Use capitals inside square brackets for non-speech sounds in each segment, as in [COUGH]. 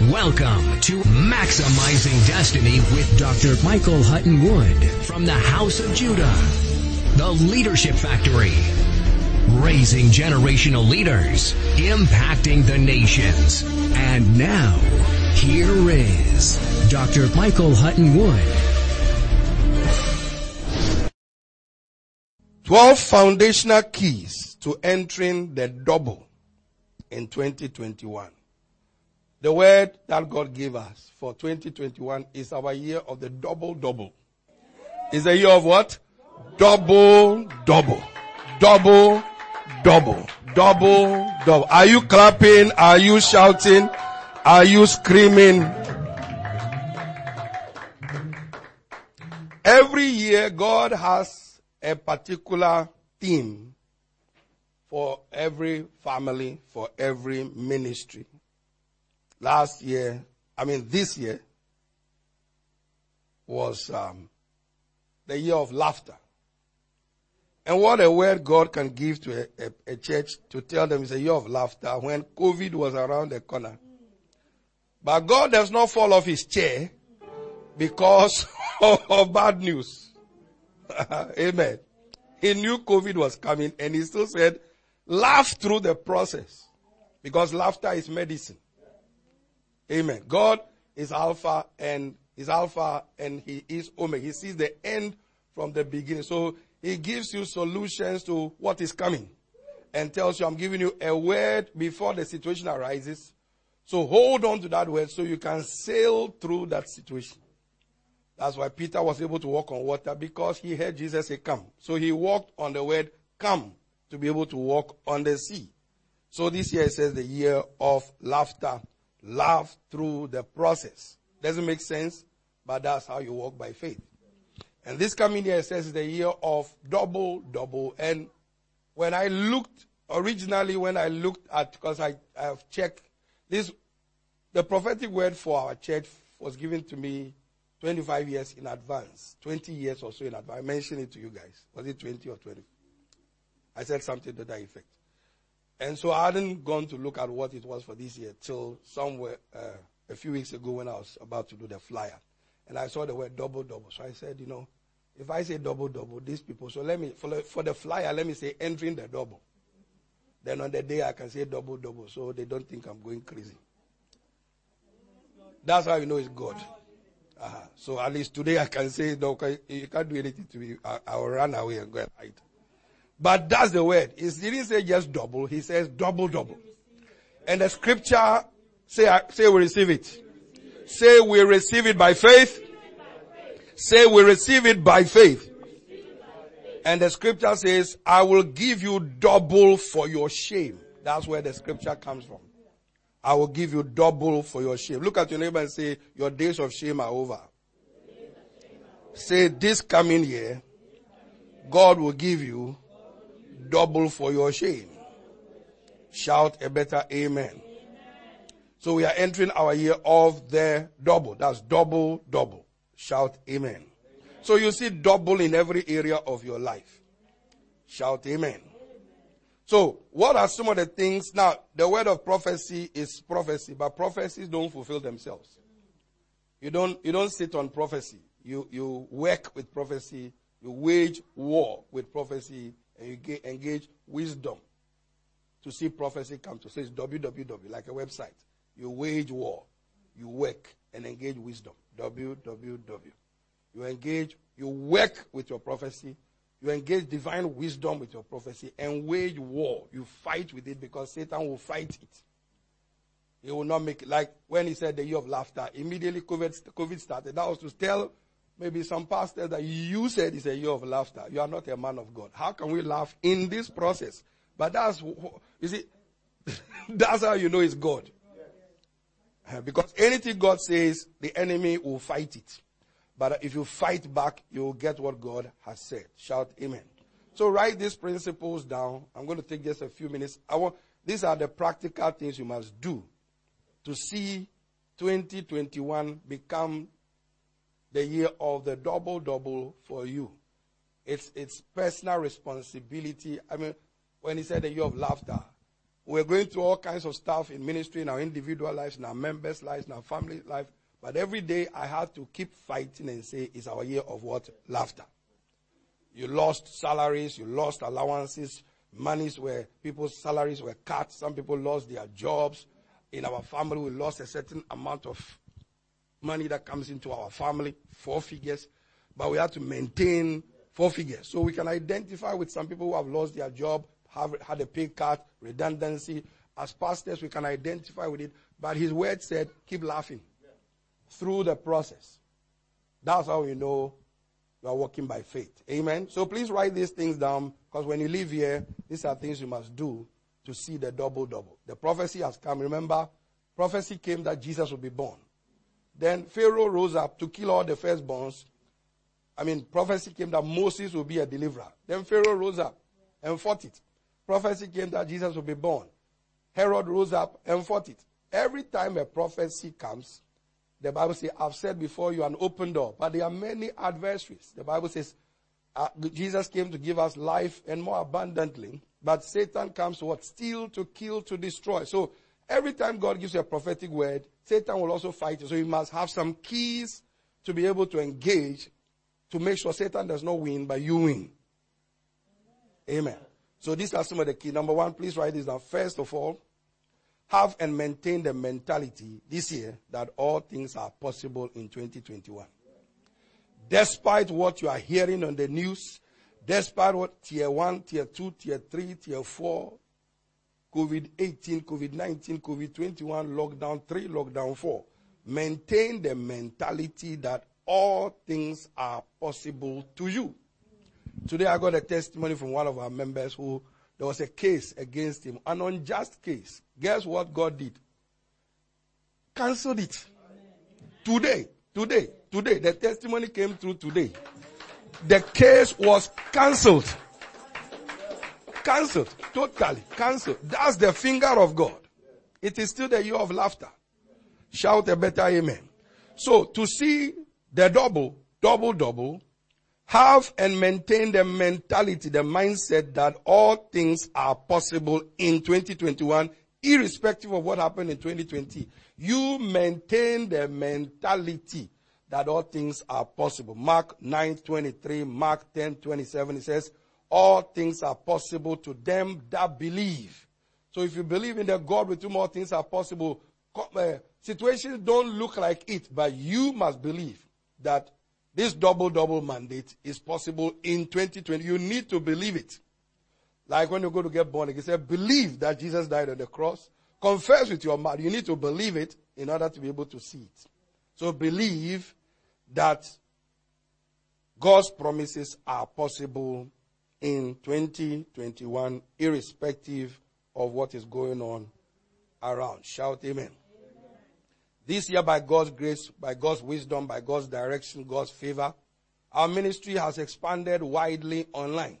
Welcome to Maximizing Destiny with Dr. Michael Hutton Wood from the House of Judah, the Leadership Factory, raising generational leaders, impacting the nations. And now, here is Dr. Michael Hutton Wood. 12 foundational keys to entering the double in 2021. The word that God gave us for 2021 is our year of the double double. Is a year of what? Double double. Double double. Double double. Are you clapping? Are you shouting? Are you screaming? Every year God has a particular theme for every family, for every ministry last year, I mean this year, was um, the year of laughter. And what a word God can give to a, a, a, church to tell them it's a year of laughter when COVID was around the corner. But God does not fall off his chair because [LAUGHS] of bad news. [LAUGHS] Amen. He knew COVID was coming and he still said, laugh through the process because laughter is medicine. Amen. God is Alpha and is Alpha and He is Omega. He sees the end from the beginning. So He gives you solutions to what is coming and tells you, I'm giving you a word before the situation arises. So hold on to that word so you can sail through that situation. That's why Peter was able to walk on water because he heard Jesus say, come. So he walked on the word come to be able to walk on the sea. So this year it says the year of laughter laugh through the process. Doesn't make sense, but that's how you walk by faith. And this coming year says the year of double, double. And when I looked, originally when I looked at, because I, I have checked this, the prophetic word for our church was given to me 25 years in advance, 20 years or so in advance. I mentioned it to you guys. Was it 20 or 20? I said something to that effect. And so I hadn't gone to look at what it was for this year till somewhere uh, a few weeks ago when I was about to do the flyer. And I saw the word double double. So I said, you know, if I say double double, these people, so let me, for the, for the flyer, let me say entering the double. Then on the day I can say double double so they don't think I'm going crazy. That's how you know it's God. Uh-huh. So at least today I can say, no, you can't do anything to me. I, I will run away and go and hide. But that's the word. He didn't say just double. He says double, double. And the scripture say, say we receive it. Say we receive it by faith. Say we receive it by faith. And the scripture says, I will give you double for your shame. That's where the scripture comes from. I will give you double for your shame. Look at your neighbor and say, your days of shame are over. Say, this coming year, God will give you double for your shame. Shout a better amen. So we are entering our year of the double. That's double, double. Shout amen. So you see double in every area of your life. Shout amen. So what are some of the things? Now, the word of prophecy is prophecy, but prophecies don't fulfill themselves. You don't, you don't sit on prophecy. You, you work with prophecy. You wage war with prophecy and you engage wisdom to see prophecy come to. So it's www, like a website. You wage war, you work and engage wisdom. www. You engage, you work with your prophecy, you engage divine wisdom with your prophecy and wage war. You fight with it because Satan will fight it. He will not make it. Like when he said the year of laughter, immediately COVID, COVID started. That was to tell maybe some pastors that you said is a year of laughter. You are not a man of God. How can we laugh in this process? But that's, you see, [LAUGHS] that's how you know it's God. Eh, because anything God says, the enemy will fight it. But if you fight back, you'll get what God has said. Shout amen. So write these principles down. I'm going to take just a few minutes. I want, these are the practical things you must do to see 2021 become the year of the double double for you. It's, it's personal responsibility. I mean, when he said the year of laughter, we're going through all kinds of stuff in ministry, in our individual lives, in our members' lives, in our family life. But every day I have to keep fighting and say it's our year of what? Laughter. You lost salaries, you lost allowances, monies where people's salaries were cut, some people lost their jobs. In our family, we lost a certain amount of money that comes into our family, four figures, but we have to maintain four figures. So we can identify with some people who have lost their job, have had a pay cut, redundancy. As pastors, we can identify with it, but his word said, keep laughing through the process. That's how you know you are walking by faith. Amen. So please write these things down because when you leave here, these are things you must do to see the double double. The prophecy has come. Remember, prophecy came that Jesus would be born. Then Pharaoh rose up to kill all the firstborns. I mean, prophecy came that Moses will be a deliverer. Then Pharaoh rose up and fought it. Prophecy came that Jesus will be born. Herod rose up and fought it. Every time a prophecy comes, the Bible says, I've said before you an open door, but there are many adversaries. The Bible says, uh, Jesus came to give us life and more abundantly, but Satan comes to what? Steal, to kill, to destroy. So every time God gives you a prophetic word, Satan will also fight you. So you must have some keys to be able to engage to make sure Satan does not win, but you win. Amen. So these are some of the key. Number one, please write this down. First of all, have and maintain the mentality this year that all things are possible in 2021. Despite what you are hearing on the news, despite what tier 1, tier 2, tier 3, tier 4, COVID 18, COVID 19, COVID 21, lockdown 3, lockdown 4, maintain the mentality that all things are possible to you. Today I got a testimony from one of our members who there was a case against him, an unjust case. Guess what God did? Cancelled it. Today, today, today, the testimony came through today. The case was cancelled. Cancelled. Totally cancelled. That's the finger of God. It is still the year of laughter. Shout a better amen. So to see the double, double, double, have and maintain the mentality, the mindset that all things are possible in 2021, irrespective of what happened in 2020. You maintain the mentality that all things are possible. Mark 9:23, Mark 10:27 it says, all things are possible to them that believe. So if you believe in the God with whom all things are possible, uh, situations don't look like it, but you must believe that this double double mandate is possible in 2020. You need to believe it. Like when you go to get born again, say, believe that Jesus died on the cross. Confess with your mouth. You need to believe it in order to be able to see it. So believe that God's promises are possible in 2021, irrespective of what is going on around. Shout amen. This year, by God's grace, by God's wisdom, by God's direction, God's favor, our ministry has expanded widely online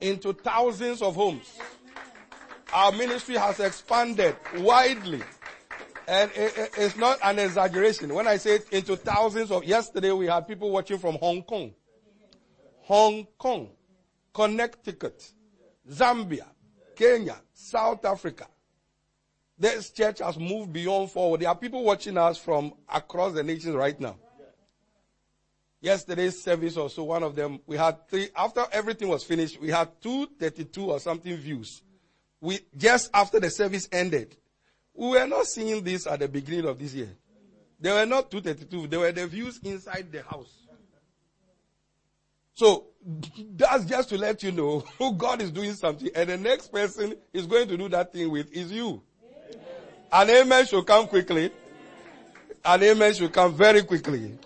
into thousands of homes. Our ministry has expanded widely. And it's not an exaggeration. When I say into thousands of, yesterday we had people watching from Hong Kong, Hong Kong, Connecticut, Zambia, Kenya, South Africa, this church has moved beyond forward. There are people watching us from across the nations right now. Yesterday's service or so, one of them, we had three, after everything was finished, we had 232 or something views. We, just after the service ended. We were not seeing this at the beginning of this year. There were not 232, there were the views inside the house. So, that's just to let you know who God is doing something and the next person is going to do that thing with is you. An amen should come quickly. An amen should come very quickly.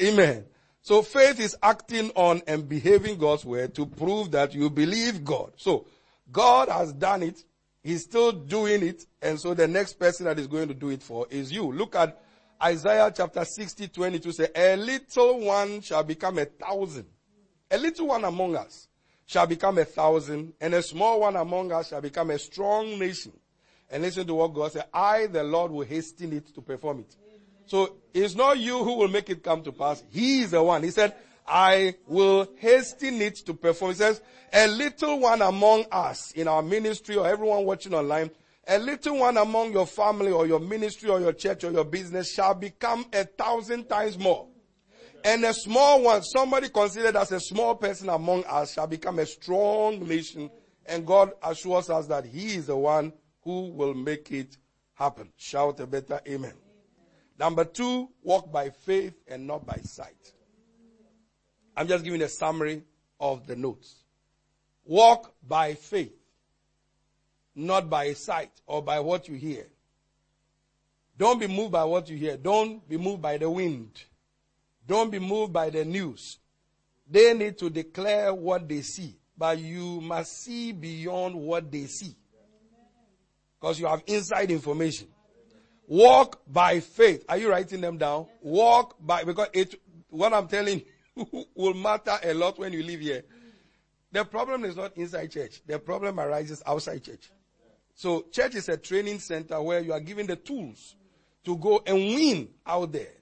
Amen. So faith is acting on and behaving God's word to prove that you believe God. So God has done it. He's still doing it. And so the next person that is going to do it for is you. Look at Isaiah chapter 60, 22 say, A little one shall become a thousand. A little one among us shall become a thousand, and a small one among us shall become a strong nation. And listen to what God said. I, the Lord, will hasten it to perform it. So it's not you who will make it come to pass. He is the one. He said, I will hasten it to perform. He says, a little one among us in our ministry or everyone watching online a little one among your family or your ministry or your church or your business shall become a thousand times more. And a small one, somebody considered as a small person among us shall become a strong nation. And God assures us that He is the one who will make it happen. Shout a better amen. Number two, walk by faith and not by sight. I'm just giving a summary of the notes. Walk by faith not by sight or by what you hear. Don't be moved by what you hear. Don't be moved by the wind. Don't be moved by the news. They need to declare what they see, but you must see beyond what they see. Because you have inside information. Walk by faith. Are you writing them down? Walk by, because it, what I'm telling you [LAUGHS] will matter a lot when you live here. The problem is not inside church. The problem arises outside church. So church is a training center where you are given the tools to go and win out there.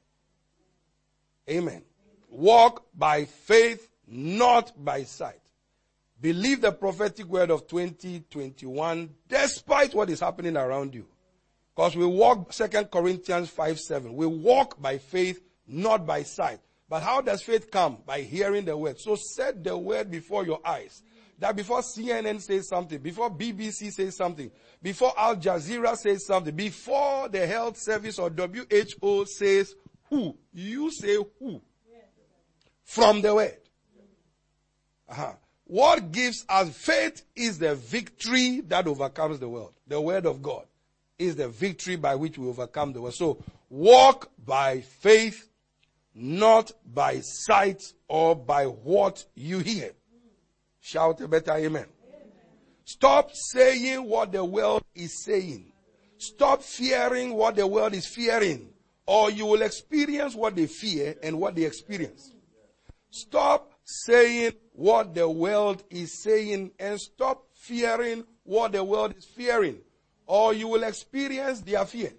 Amen. Walk by faith, not by sight. Believe the prophetic word of 2021 despite what is happening around you. Because we walk, 2 Corinthians 5 7. We walk by faith, not by sight. But how does faith come? By hearing the word. So set the word before your eyes that before CNN says something, before BBC says something, before Al Jazeera says something, before the health service or WHO says who, you say who. From the word. Uh-huh. What gives us faith is the victory that overcomes the world. The word of God is the victory by which we overcome the world. So walk by faith, not by sight or by what you hear. Shout a better amen. amen. Stop saying what the world is saying. Stop fearing what the world is fearing. Or you will experience what they fear and what they experience. Stop saying what the world is saying and stop fearing what the world is fearing. Or you will experience their fear.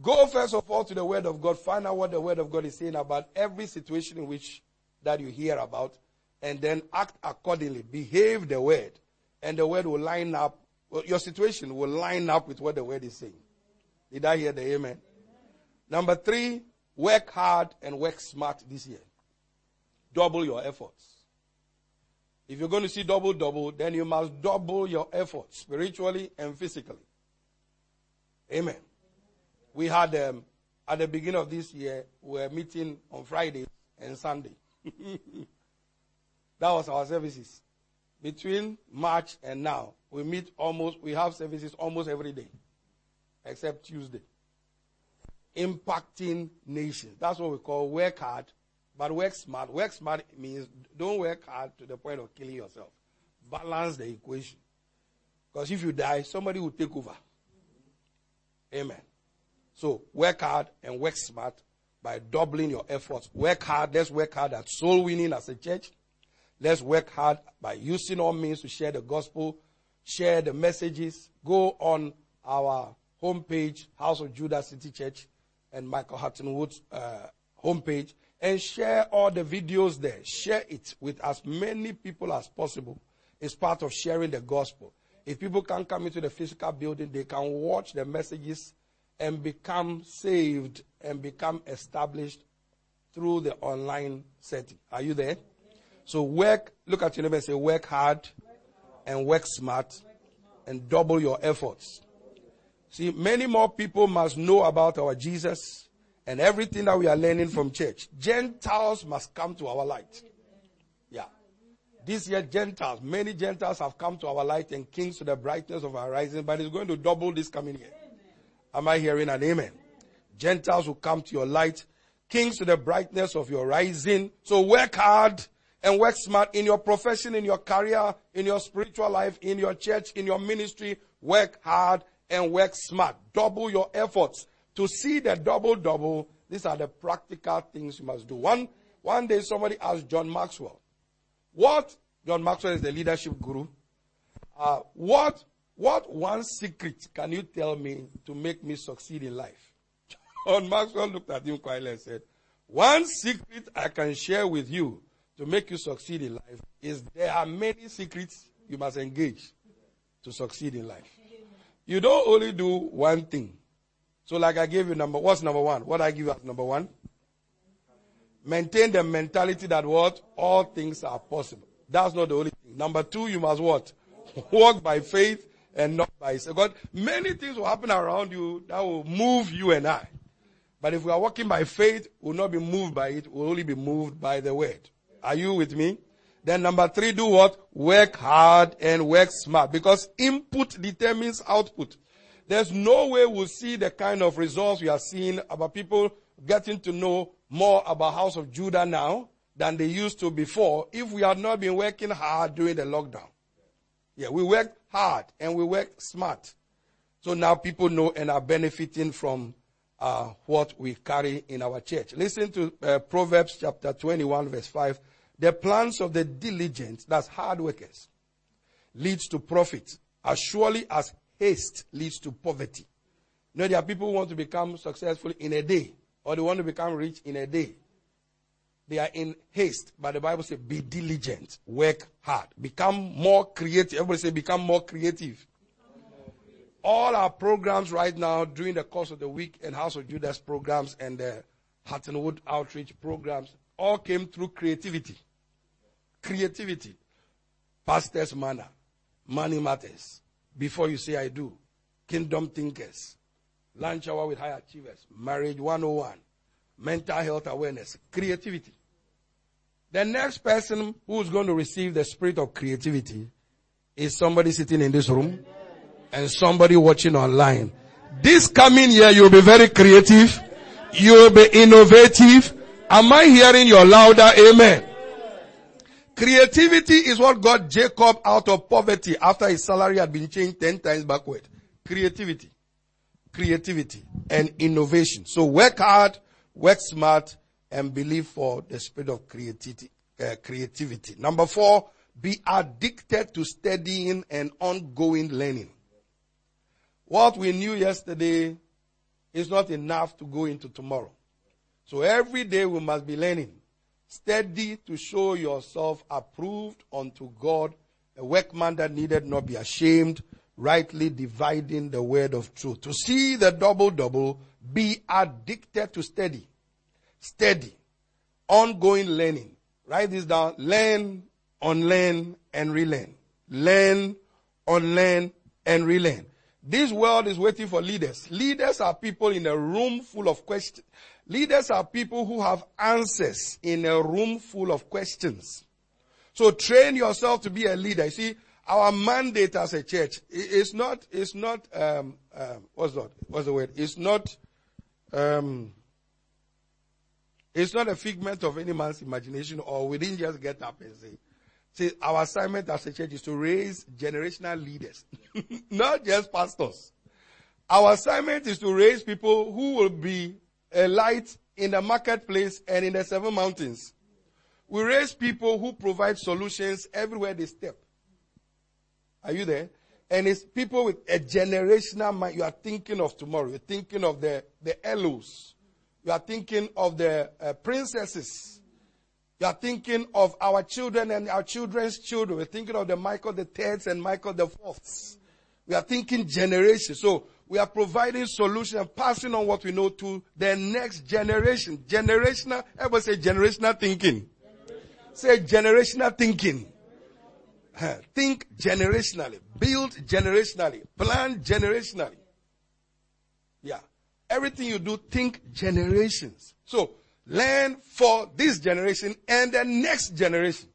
Go first of all to the word of God. Find out what the word of God is saying about every situation in which that you hear about and then act accordingly. Behave the word. And the word will line up, your situation will line up with what the word is saying. Did I hear the amen? amen? Number three, work hard and work smart this year. Double your efforts. If you're going to see double double, then you must double your efforts spiritually and physically. Amen. We had um, at the beginning of this year, we were meeting on Friday and Sunday. [LAUGHS] That was our services. Between March and now, we meet almost, we have services almost every day, except Tuesday. Impacting nations. That's what we call work hard, but work smart. Work smart means don't work hard to the point of killing yourself. Balance the equation. Because if you die, somebody will take over. Amen. So work hard and work smart by doubling your efforts. Work hard. Let's work hard at soul winning as a church. Let's work hard by using all means to share the gospel, share the messages. Go on our homepage, House of Judah City Church, and Michael Hutton Wood's uh, homepage, and share all the videos there. Share it with as many people as possible. It's part of sharing the gospel. If people can't come into the physical building, they can watch the messages and become saved and become established through the online setting. Are you there? So work, look at your neighbor and say work hard and work smart and double your efforts. See, many more people must know about our Jesus and everything that we are learning from church. Gentiles must come to our light. Yeah. This year, Gentiles, many Gentiles have come to our light and kings to the brightness of our rising, but it's going to double this coming year. Am I hearing an amen? Gentiles will come to your light, kings to the brightness of your rising. So work hard and work smart in your profession, in your career, in your spiritual life, in your church, in your ministry. Work hard and work smart. Double your efforts. To see the double double, these are the practical things you must do. One, one day somebody asked John Maxwell, what, John Maxwell is the leadership guru, uh, what, what one secret can you tell me to make me succeed in life? [LAUGHS] John Maxwell looked at him quietly and said, one secret I can share with you to make you succeed in life is there are many secrets you must engage to succeed in life. You don't only do one thing. So like I gave you number, what's number one? What I give you as number one? Maintain the mentality that what? All things are possible. That's not the only thing. Number two, you must what? [LAUGHS] Walk by faith and not by sight. God, many things will happen around you that will move you and I. But if we are walking by faith, we'll not be moved by it. We'll only be moved by the word. Are you with me? Then number three, do what? Work hard and work smart because input determines output. There's no way we'll see the kind of results we are seeing about people getting to know more about House of Judah now than they used to before if we had not been working hard during the lockdown. Yeah, we worked hard and we worked smart. So now people know and are benefiting from uh, what we carry in our church. Listen to uh, Proverbs chapter 21 verse 5. The plans of the diligent, that's hard workers, leads to profit as surely as haste leads to poverty. You know, there are people who want to become successful in a day, or they want to become rich in a day. They are in haste, but the Bible says, be diligent, work hard, become more creative. Everybody say, become more creative. All our programs right now during the course of the week and House of Judah's programs and the Huttonwood outreach programs all came through creativity. Creativity. Pastor's manner. Money matters. Before you say I do. Kingdom thinkers. Lunch hour with high achievers. Marriage 101. Mental health awareness. Creativity. The next person who's going to receive the spirit of creativity is somebody sitting in this room and somebody watching online. This coming year you'll be very creative. You'll be innovative Am I hearing your louder amen? Creativity is what got Jacob out of poverty after his salary had been changed 10 times backward. Creativity. Creativity and innovation. So work hard, work smart, and believe for the spirit of creativity. Uh, creativity. Number four, be addicted to studying and ongoing learning. What we knew yesterday is not enough to go into tomorrow. So every day we must be learning. Steady to show yourself approved unto God, a workman that needed not be ashamed, rightly dividing the word of truth. To see the double double, be addicted to steady. Steady. Ongoing learning. Write this down. Learn, unlearn, and relearn. Learn, unlearn, and relearn. This world is waiting for leaders. Leaders are people in a room full of questions. Leaders are people who have answers in a room full of questions. So train yourself to be a leader. You see, our mandate as a church is not, is not, um, um, what's that? What's the word? It's not, um, it's not a figment of any man's imagination or we didn't just get up and say, see, our assignment as a church is to raise generational leaders, [LAUGHS] not just pastors. Our assignment is to raise people who will be a light in the marketplace and in the seven mountains. We raise people who provide solutions everywhere they step. Are you there? And it's people with a generational mind. You are thinking of tomorrow. You're thinking of the, the Elos. You are thinking of the uh, princesses. You are thinking of our children and our children's children. We're thinking of the Michael the thirds and Michael the fourths. We are thinking generations. So we are providing solutions and passing on what we know to the next generation. Generational, everybody say generational thinking. Generational. Say generational thinking. Think generationally. Build generationally. Plan generationally. Yeah. Everything you do, think generations. So, learn for this generation and the next generation.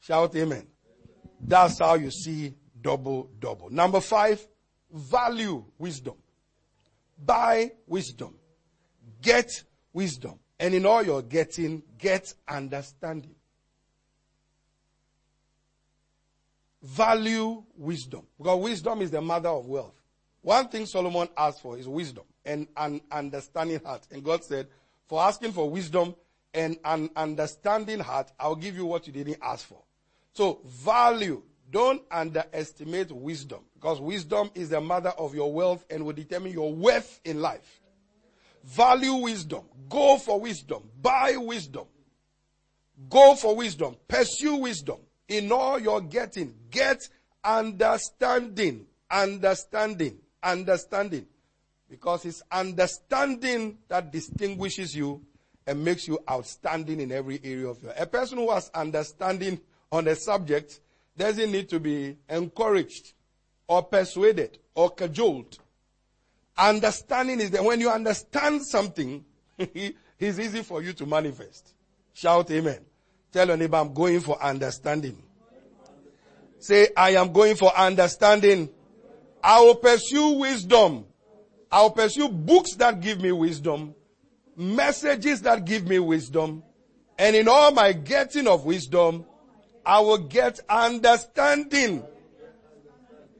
Shout amen. That's how you see double, double. Number five, value wisdom. Buy wisdom. Get wisdom. And in all you're getting, get understanding. Value wisdom. Because wisdom is the mother of wealth. One thing Solomon asked for is wisdom and an understanding heart. And God said, for asking for wisdom and an understanding heart, I'll give you what you didn't ask for. So value. Don't underestimate wisdom because wisdom is the mother of your wealth and will determine your worth in life. Value wisdom. Go for wisdom. Buy wisdom. Go for wisdom. Pursue wisdom. In all you're getting, get understanding. Understanding. Understanding. Because it's understanding that distinguishes you and makes you outstanding in every area of your. A person who has understanding on a subject doesn't need to be encouraged or persuaded or cajoled. Understanding is that when you understand something, [LAUGHS] it's easy for you to manifest. Shout amen. Tell your neighbor, I'm going for understanding. Say, I am going for understanding. I will pursue wisdom. I will pursue books that give me wisdom messages that give me wisdom. And in all my getting of wisdom, I will get understanding.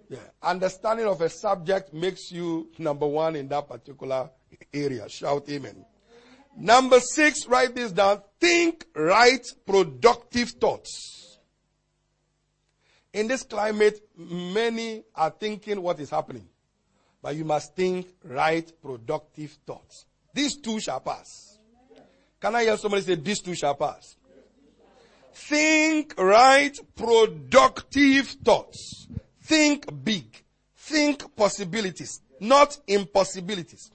Yeah. Understanding of a subject makes you number one in that particular area. Shout amen. Number six, write this down. Think right, productive thoughts. In this climate, many are thinking what is happening. But you must think right, productive thoughts. These too shall pass. Can I hear somebody say, these too shall pass? Think right, productive thoughts. Think big. Think possibilities, not impossibilities.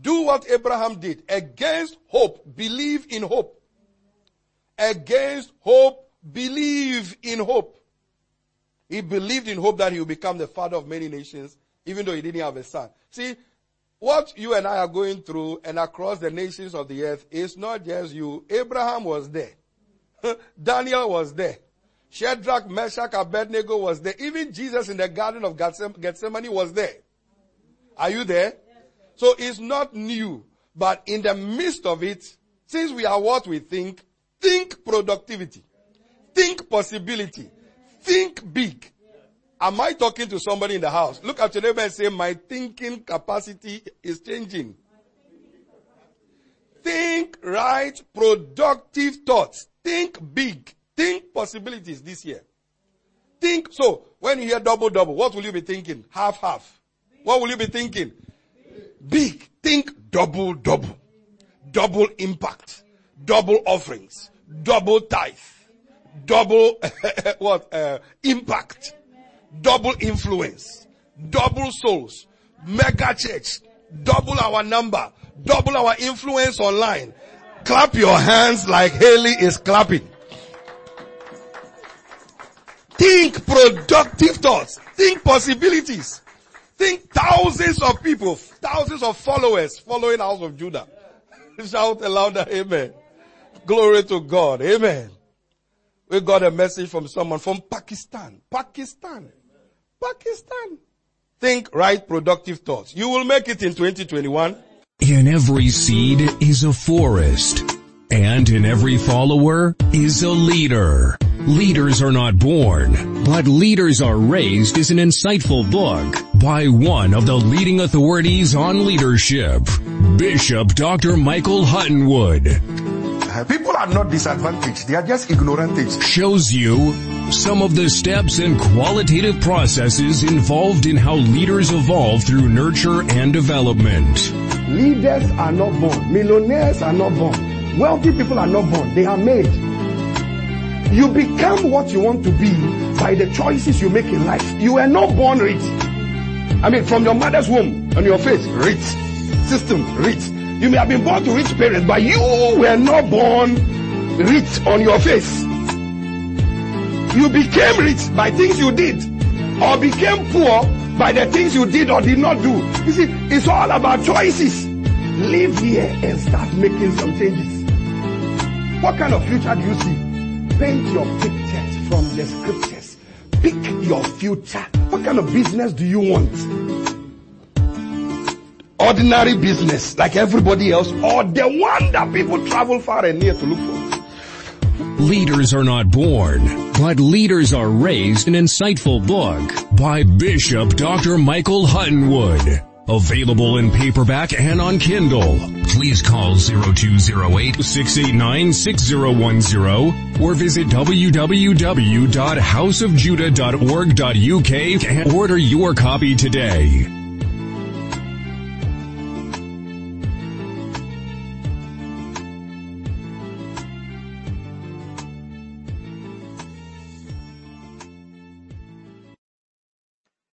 Do what Abraham did. Against hope, believe in hope. Against hope, believe in hope. He believed in hope that he would become the father of many nations, even though he didn't have a son. See, what you and I are going through and across the nations of the earth is not just you. Abraham was there. [LAUGHS] Daniel was there. Shadrach, Meshach, Abednego was there. Even Jesus in the Garden of Gethsemane was there. Are you there? So it's not new, but in the midst of it, since we are what we think, think productivity, think possibility, think big, Am I talking to somebody in the house? Look at your neighbor and say, my thinking capacity is changing. Think right, productive thoughts. Think big. Think possibilities this year. Think, so when you hear double double, what will you be thinking? Half half. What will you be thinking? Big. Think double double. Double impact. Double offerings. Double tithe. Double, [LAUGHS] what, uh, impact double influence, double souls, mega church, double our number, double our influence online. Clap your hands like Haley is clapping. Think productive thoughts. Think possibilities. Think thousands of people, thousands of followers following House of Judah. [LAUGHS] Shout louder, amen. Glory to God, amen. We got a message from someone from Pakistan. Pakistan. Pakistan. Think right productive thoughts. You will make it in 2021. In every seed is a forest. And in every follower is a leader. Leaders are not born, but leaders are raised is an insightful book by one of the leading authorities on leadership, Bishop Dr. Michael Huttonwood. Uh, people are not disadvantaged. They are just ignorant. Shows you some of the steps and qualitative processes involved in how leaders evolve through nurture and development. Leaders are not born. Millionaires are not born. Wealthy people are not born. They are made. You become what you want to be by the choices you make in life. You were not born rich. I mean, from your mother's womb, on your face, rich. System, rich. You may have been born to rich parents, but you were not born rich on your face. You became rich by things you did, or became poor by the things you did or did not do. You see, it's all about choices. Live here and start making some changes. What kind of future do you see? Paint your pictures from the scriptures. Pick your future. What kind of business do you want? ordinary business like everybody else or the one that people travel far and near to look for. Leaders are not born. But leaders are raised an insightful book by Bishop Dr. Michael Huttonwood. Available in paperback and on Kindle. Please call 0208-689-6010 or visit www.houseofjudah.org.uk and order your copy today.